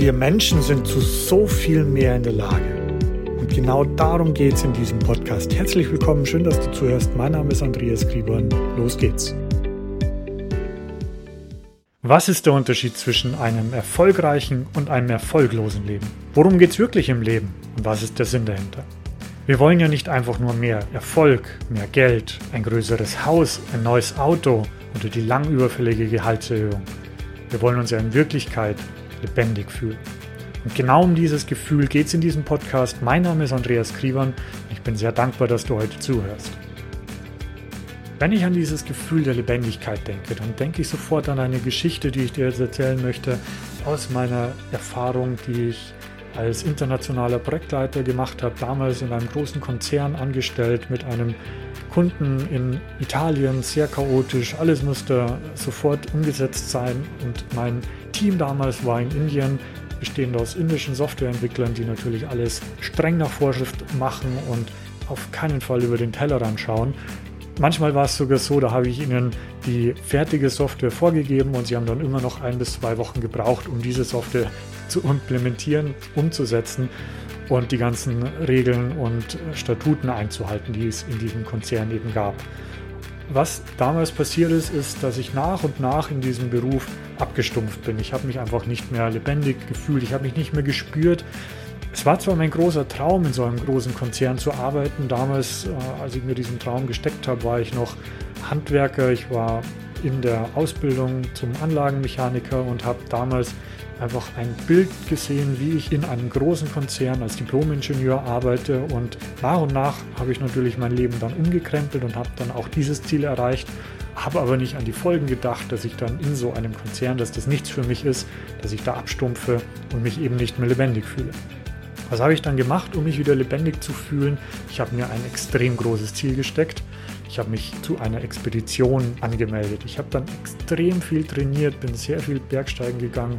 Wir Menschen sind zu so viel mehr in der Lage. Und genau darum geht es in diesem Podcast. Herzlich willkommen, schön, dass du zuhörst. Mein Name ist Andreas Griebern. Los geht's. Was ist der Unterschied zwischen einem erfolgreichen und einem erfolglosen Leben? Worum geht es wirklich im Leben und was ist der Sinn dahinter? Wir wollen ja nicht einfach nur mehr Erfolg, mehr Geld, ein größeres Haus, ein neues Auto oder die lang überfällige Gehaltserhöhung. Wir wollen uns ja in Wirklichkeit lebendig fühlen. Und genau um dieses Gefühl geht es in diesem Podcast. Mein Name ist Andreas Kriebern. Ich bin sehr dankbar, dass du heute zuhörst. Wenn ich an dieses Gefühl der Lebendigkeit denke, dann denke ich sofort an eine Geschichte, die ich dir jetzt erzählen möchte, aus meiner Erfahrung, die ich als internationaler Projektleiter gemacht habe, damals in einem großen Konzern angestellt mit einem Kunden in Italien, sehr chaotisch, alles musste sofort umgesetzt sein und mein Team damals war in Indien, bestehend aus indischen Softwareentwicklern, die natürlich alles streng nach Vorschrift machen und auf keinen Fall über den Tellerrand schauen. Manchmal war es sogar so, da habe ich ihnen die fertige Software vorgegeben und sie haben dann immer noch ein bis zwei Wochen gebraucht, um diese Software zu implementieren, umzusetzen und die ganzen Regeln und Statuten einzuhalten, die es in diesem Konzern eben gab. Was damals passiert ist, ist, dass ich nach und nach in diesem Beruf abgestumpft bin. Ich habe mich einfach nicht mehr lebendig gefühlt, ich habe mich nicht mehr gespürt. Es war zwar mein großer Traum, in so einem großen Konzern zu arbeiten. Damals, äh, als ich mir diesen Traum gesteckt habe, war ich noch Handwerker. Ich war in der Ausbildung zum Anlagenmechaniker und habe damals einfach ein Bild gesehen, wie ich in einem großen Konzern als Diplomingenieur arbeite und nach und nach habe ich natürlich mein Leben dann umgekrempelt und habe dann auch dieses Ziel erreicht, habe aber nicht an die Folgen gedacht, dass ich dann in so einem Konzern, dass das nichts für mich ist, dass ich da abstumpfe und mich eben nicht mehr lebendig fühle. Was habe ich dann gemacht, um mich wieder lebendig zu fühlen? Ich habe mir ein extrem großes Ziel gesteckt. Ich habe mich zu einer Expedition angemeldet. Ich habe dann extrem viel trainiert, bin sehr viel Bergsteigen gegangen,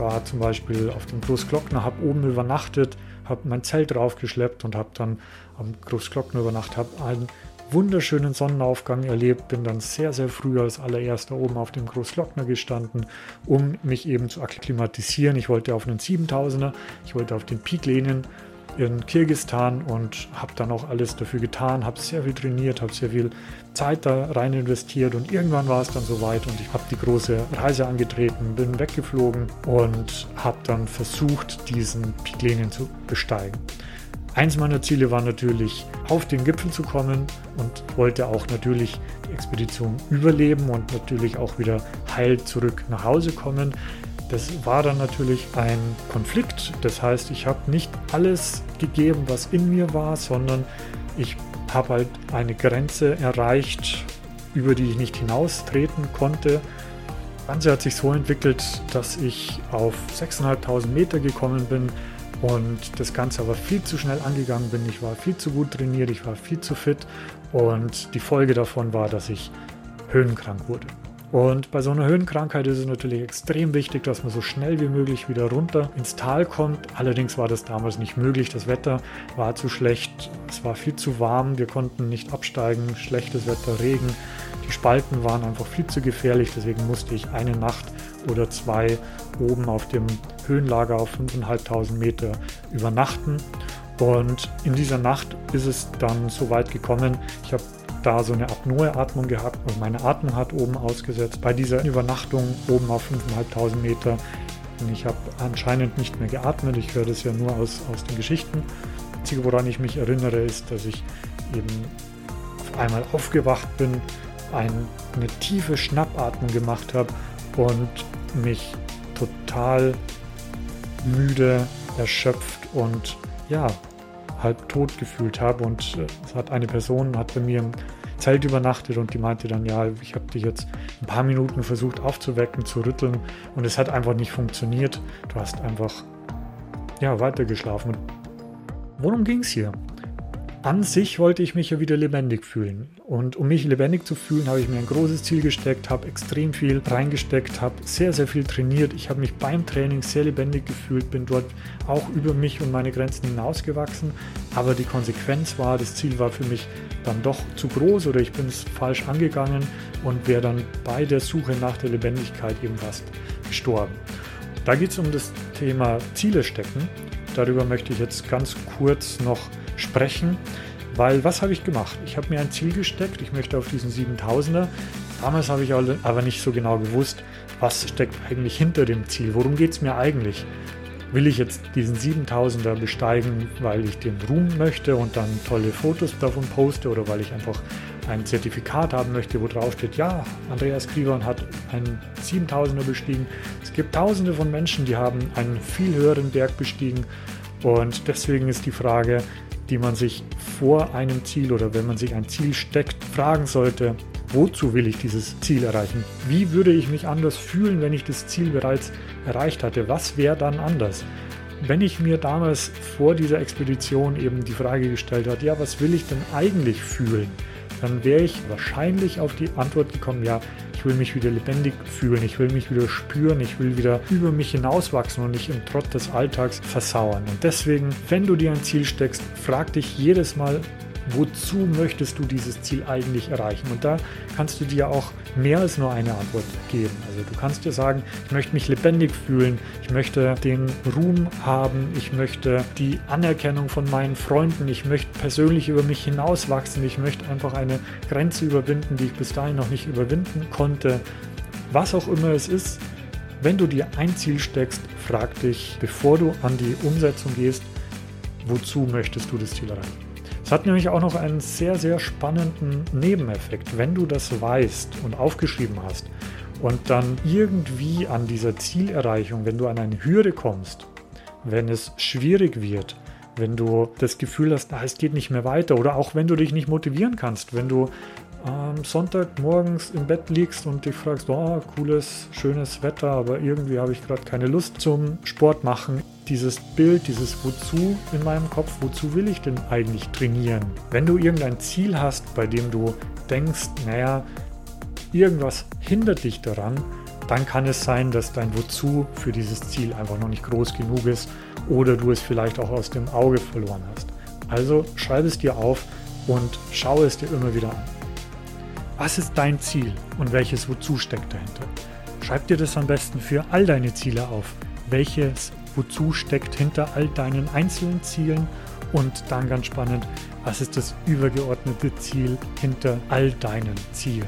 war zum Beispiel auf dem Großglockner, habe oben übernachtet, habe mein Zelt draufgeschleppt und habe dann am Großglockner übernachtet, habe einen wunderschönen Sonnenaufgang erlebt, bin dann sehr, sehr früh als allererster oben auf dem Großglockner gestanden, um mich eben zu akklimatisieren. Ich wollte auf einen 7000er, ich wollte auf den Peak lehnen in Kirgistan und habe dann auch alles dafür getan, habe sehr viel trainiert, habe sehr viel Zeit da rein investiert und irgendwann war es dann soweit und ich habe die große Reise angetreten, bin weggeflogen und habe dann versucht, diesen Peak zu besteigen. Eins meiner Ziele war natürlich, auf den Gipfel zu kommen und wollte auch natürlich die Expedition überleben und natürlich auch wieder heil zurück nach Hause kommen. Das war dann natürlich ein Konflikt. Das heißt, ich habe nicht alles gegeben, was in mir war, sondern ich habe halt eine Grenze erreicht, über die ich nicht hinaustreten konnte. Das Ganze hat sich so entwickelt, dass ich auf 6.500 Meter gekommen bin und das Ganze aber viel zu schnell angegangen bin. Ich war viel zu gut trainiert, ich war viel zu fit und die Folge davon war, dass ich höhenkrank wurde. Und bei so einer Höhenkrankheit ist es natürlich extrem wichtig, dass man so schnell wie möglich wieder runter ins Tal kommt. Allerdings war das damals nicht möglich. Das Wetter war zu schlecht, es war viel zu warm, wir konnten nicht absteigen, schlechtes Wetter, Regen. Die Spalten waren einfach viel zu gefährlich, deswegen musste ich eine Nacht oder zwei oben auf dem Höhenlager auf 5.500 Meter übernachten. Und in dieser Nacht ist es dann so weit gekommen. Ich habe da so eine Apnoe-Atmung gehabt und meine Atmung hat oben ausgesetzt. Bei dieser Übernachtung oben auf 5.500 Meter. Und ich habe anscheinend nicht mehr geatmet. Ich höre das ja nur aus, aus den Geschichten. Das Einzige, woran ich mich erinnere, ist, dass ich eben auf einmal aufgewacht bin, ein, eine tiefe Schnappatmung gemacht habe und mich total müde, erschöpft und ja, halb tot gefühlt habe. Und äh, es hat eine Person, hat bei mir im Zelt übernachtet und die meinte dann, ja, ich habe dich jetzt ein paar Minuten versucht aufzuwecken, zu rütteln und es hat einfach nicht funktioniert. Du hast einfach ja, weitergeschlafen. Worum ging es hier? An sich wollte ich mich ja wieder lebendig fühlen. Und um mich lebendig zu fühlen, habe ich mir ein großes Ziel gesteckt, habe extrem viel reingesteckt, habe sehr, sehr viel trainiert. Ich habe mich beim Training sehr lebendig gefühlt, bin dort auch über mich und meine Grenzen hinausgewachsen. Aber die Konsequenz war, das Ziel war für mich dann doch zu groß oder ich bin es falsch angegangen und wäre dann bei der Suche nach der Lebendigkeit eben fast gestorben. Da geht es um das Thema Ziele stecken. Darüber möchte ich jetzt ganz kurz noch sprechen, weil was habe ich gemacht? Ich habe mir ein Ziel gesteckt, ich möchte auf diesen 7000er. Damals habe ich aber nicht so genau gewusst, was steckt eigentlich hinter dem Ziel, worum geht es mir eigentlich. Will ich jetzt diesen 7000er besteigen, weil ich den Ruhm möchte und dann tolle Fotos davon poste oder weil ich einfach ein Zertifikat haben möchte, wo drauf steht, ja, Andreas Krivan hat einen 7000er bestiegen. Es gibt tausende von Menschen, die haben einen viel höheren Berg bestiegen und deswegen ist die Frage, die man sich vor einem Ziel oder wenn man sich ein Ziel steckt, fragen sollte, wozu will ich dieses Ziel erreichen? Wie würde ich mich anders fühlen, wenn ich das Ziel bereits erreicht hatte? Was wäre dann anders? Wenn ich mir damals vor dieser Expedition eben die Frage gestellt habe, ja, was will ich denn eigentlich fühlen? Dann wäre ich wahrscheinlich auf die Antwort gekommen, ja, ich will mich wieder lebendig fühlen, ich will mich wieder spüren, ich will wieder über mich hinauswachsen und nicht im Trott des Alltags versauern. Und deswegen, wenn du dir ein Ziel steckst, frag dich jedes Mal, wozu möchtest du dieses Ziel eigentlich erreichen? Und da kannst du dir auch mehr als nur eine Antwort geben. Also du kannst dir sagen, ich möchte mich lebendig fühlen, ich möchte den Ruhm haben, ich möchte die Anerkennung von meinen Freunden, ich möchte persönlich über mich hinauswachsen, ich möchte einfach eine Grenze überwinden, die ich bis dahin noch nicht überwinden konnte. Was auch immer es ist, wenn du dir ein Ziel steckst, frag dich, bevor du an die Umsetzung gehst, wozu möchtest du das Ziel erreichen? Es hat nämlich auch noch einen sehr, sehr spannenden Nebeneffekt. Wenn du das weißt und aufgeschrieben hast und dann irgendwie an dieser Zielerreichung, wenn du an eine Hürde kommst, wenn es schwierig wird, wenn du das Gefühl hast, ah, es geht nicht mehr weiter oder auch wenn du dich nicht motivieren kannst, wenn du ähm, Sonntagmorgens im Bett liegst und dich fragst, oh, cooles, schönes Wetter, aber irgendwie habe ich gerade keine Lust zum Sport machen. Dieses Bild, dieses Wozu in meinem Kopf, wozu will ich denn eigentlich trainieren? Wenn du irgendein Ziel hast, bei dem du denkst, naja, irgendwas hindert dich daran, dann kann es sein, dass dein Wozu für dieses Ziel einfach noch nicht groß genug ist oder du es vielleicht auch aus dem Auge verloren hast. Also schreib es dir auf und schaue es dir immer wieder an. Was ist dein Ziel und welches Wozu steckt dahinter? Schreib dir das am besten für all deine Ziele auf. Welches Wozu steckt hinter all deinen einzelnen Zielen? Und dann ganz spannend, was ist das übergeordnete Ziel hinter all deinen Zielen?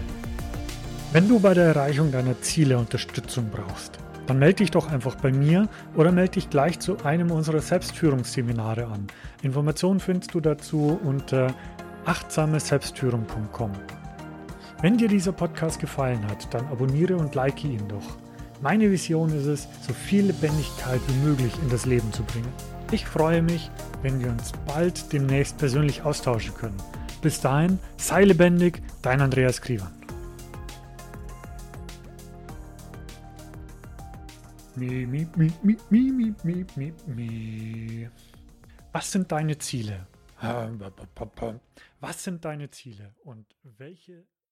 Wenn du bei der Erreichung deiner Ziele Unterstützung brauchst, dann melde dich doch einfach bei mir oder melde dich gleich zu einem unserer Selbstführungsseminare an. Informationen findest du dazu unter achtsameselbstführung.com. Wenn dir dieser Podcast gefallen hat, dann abonniere und like ihn doch. Meine Vision ist es, so viel Lebendigkeit wie möglich in das Leben zu bringen. Ich freue mich, wenn wir uns bald demnächst persönlich austauschen können. Bis dahin, sei lebendig, dein Andreas Krivan. Was sind deine Ziele? Was sind deine Ziele und welche